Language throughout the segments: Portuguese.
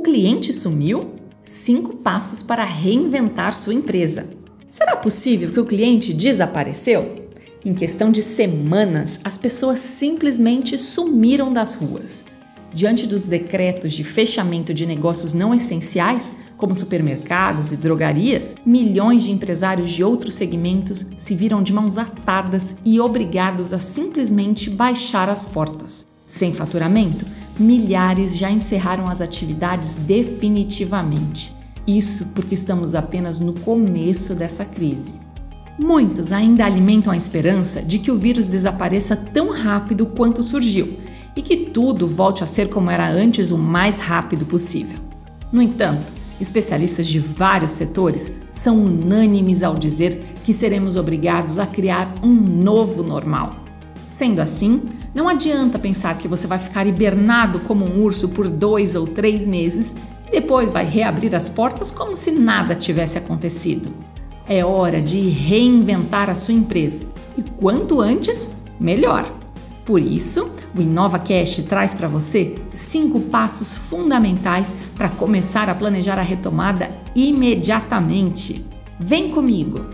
O cliente sumiu? Cinco passos para reinventar sua empresa. Será possível que o cliente desapareceu? Em questão de semanas, as pessoas simplesmente sumiram das ruas. Diante dos decretos de fechamento de negócios não essenciais, como supermercados e drogarias, milhões de empresários de outros segmentos se viram de mãos atadas e obrigados a simplesmente baixar as portas. Sem faturamento, milhares já encerraram as atividades definitivamente. Isso porque estamos apenas no começo dessa crise. Muitos ainda alimentam a esperança de que o vírus desapareça tão rápido quanto surgiu e que tudo volte a ser como era antes o mais rápido possível. No entanto, especialistas de vários setores são unânimes ao dizer que seremos obrigados a criar um novo normal. Sendo assim, não adianta pensar que você vai ficar hibernado como um urso por dois ou três meses e depois vai reabrir as portas como se nada tivesse acontecido. É hora de reinventar a sua empresa e quanto antes, melhor. Por isso, o InovaCast traz para você cinco passos fundamentais para começar a planejar a retomada imediatamente. Vem comigo!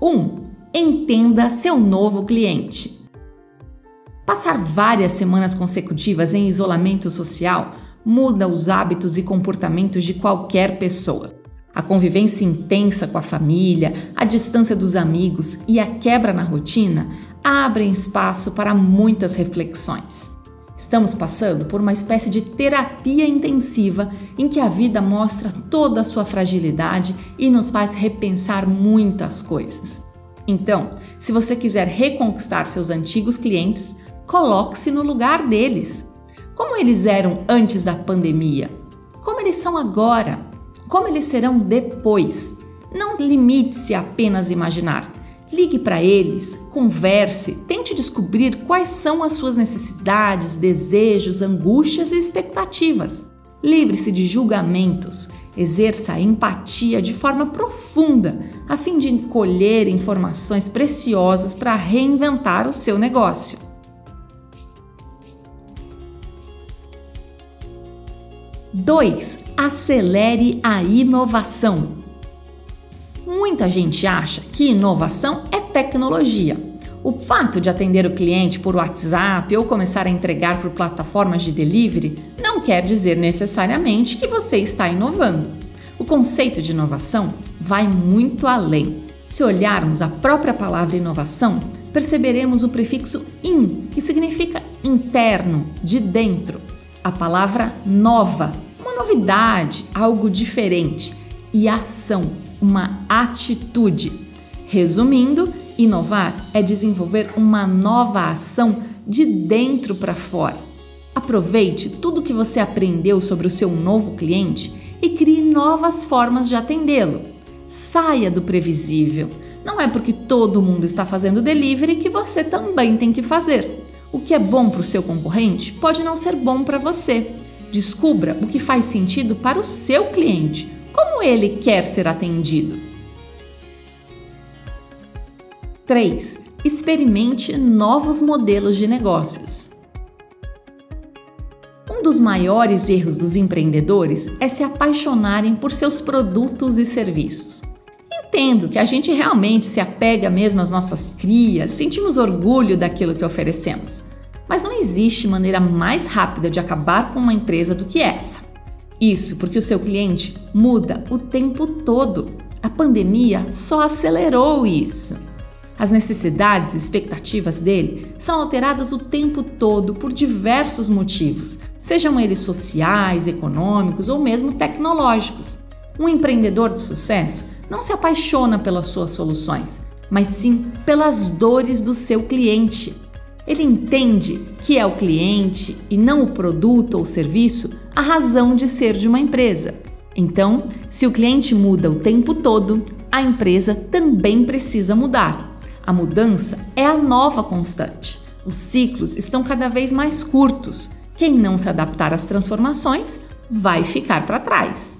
1. Um, entenda seu novo cliente. Passar várias semanas consecutivas em isolamento social muda os hábitos e comportamentos de qualquer pessoa. A convivência intensa com a família, a distância dos amigos e a quebra na rotina abrem espaço para muitas reflexões. Estamos passando por uma espécie de terapia intensiva em que a vida mostra toda a sua fragilidade e nos faz repensar muitas coisas. Então, se você quiser reconquistar seus antigos clientes, coloque-se no lugar deles. Como eles eram antes da pandemia? Como eles são agora? como eles serão depois. Não limite-se a apenas imaginar. Ligue para eles, converse, tente descobrir quais são as suas necessidades, desejos, angústias e expectativas. Livre-se de julgamentos, exerça a empatia de forma profunda, a fim de colher informações preciosas para reinventar o seu negócio. 2. Acelere a inovação. Muita gente acha que inovação é tecnologia. O fato de atender o cliente por WhatsApp ou começar a entregar por plataformas de delivery não quer dizer necessariamente que você está inovando. O conceito de inovação vai muito além. Se olharmos a própria palavra inovação, perceberemos o prefixo in, que significa interno, de dentro. A palavra nova novidade, algo diferente. E ação, uma atitude. Resumindo, inovar é desenvolver uma nova ação de dentro para fora. Aproveite tudo que você aprendeu sobre o seu novo cliente e crie novas formas de atendê-lo. Saia do previsível. Não é porque todo mundo está fazendo delivery que você também tem que fazer. O que é bom para o seu concorrente pode não ser bom para você. Descubra o que faz sentido para o seu cliente, como ele quer ser atendido. 3. Experimente novos modelos de negócios. Um dos maiores erros dos empreendedores é se apaixonarem por seus produtos e serviços. Entendo que a gente realmente se apega mesmo às nossas crias, sentimos orgulho daquilo que oferecemos. Mas não existe maneira mais rápida de acabar com uma empresa do que essa. Isso porque o seu cliente muda o tempo todo. A pandemia só acelerou isso. As necessidades e expectativas dele são alteradas o tempo todo por diversos motivos, sejam eles sociais, econômicos ou mesmo tecnológicos. Um empreendedor de sucesso não se apaixona pelas suas soluções, mas sim pelas dores do seu cliente. Ele entende que é o cliente e não o produto ou serviço a razão de ser de uma empresa. Então, se o cliente muda o tempo todo, a empresa também precisa mudar. A mudança é a nova constante. Os ciclos estão cada vez mais curtos. Quem não se adaptar às transformações vai ficar para trás.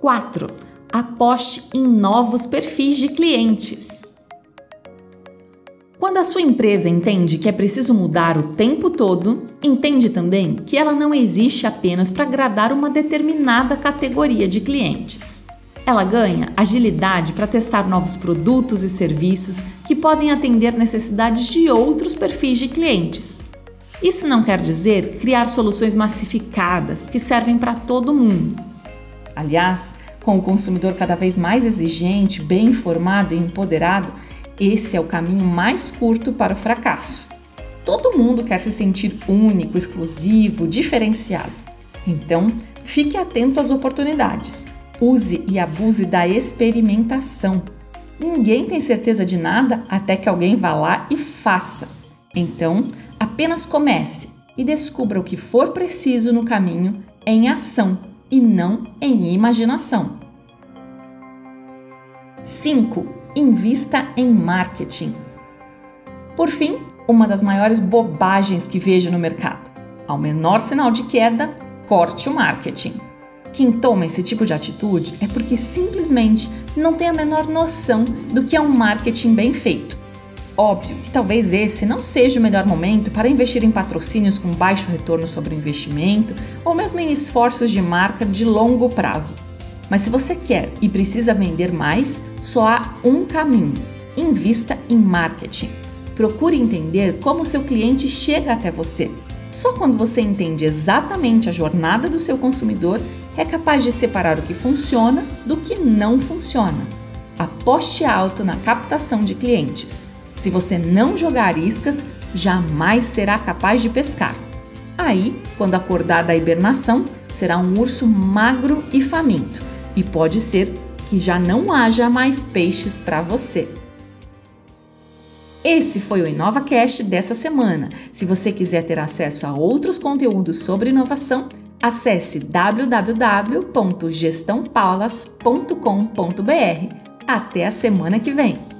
4 aposte em novos perfis de clientes. Quando a sua empresa entende que é preciso mudar o tempo todo, entende também que ela não existe apenas para agradar uma determinada categoria de clientes. Ela ganha agilidade para testar novos produtos e serviços que podem atender necessidades de outros perfis de clientes. Isso não quer dizer criar soluções massificadas que servem para todo mundo. Aliás, com o consumidor cada vez mais exigente, bem informado e empoderado, esse é o caminho mais curto para o fracasso. Todo mundo quer se sentir único, exclusivo, diferenciado. Então, fique atento às oportunidades. Use e abuse da experimentação. Ninguém tem certeza de nada até que alguém vá lá e faça. Então, apenas comece e descubra o que for preciso no caminho em ação e não em imaginação. 5 invista em marketing. Por fim, uma das maiores bobagens que vejo no mercado: ao menor sinal de queda, corte o marketing. Quem toma esse tipo de atitude é porque simplesmente não tem a menor noção do que é um marketing bem feito. Óbvio que talvez esse não seja o melhor momento para investir em patrocínios com baixo retorno sobre o investimento ou mesmo em esforços de marca de longo prazo. Mas se você quer e precisa vender mais, só há um caminho: invista em marketing. Procure entender como seu cliente chega até você. Só quando você entende exatamente a jornada do seu consumidor é capaz de separar o que funciona do que não funciona. Aposte alto na captação de clientes. Se você não jogar iscas, jamais será capaz de pescar. Aí, quando acordar da hibernação, será um urso magro e faminto e pode ser que já não haja mais peixes para você. Esse foi o InovaCast dessa semana. Se você quiser ter acesso a outros conteúdos sobre inovação, acesse www.gestãopaulas.com.br. Até a semana que vem!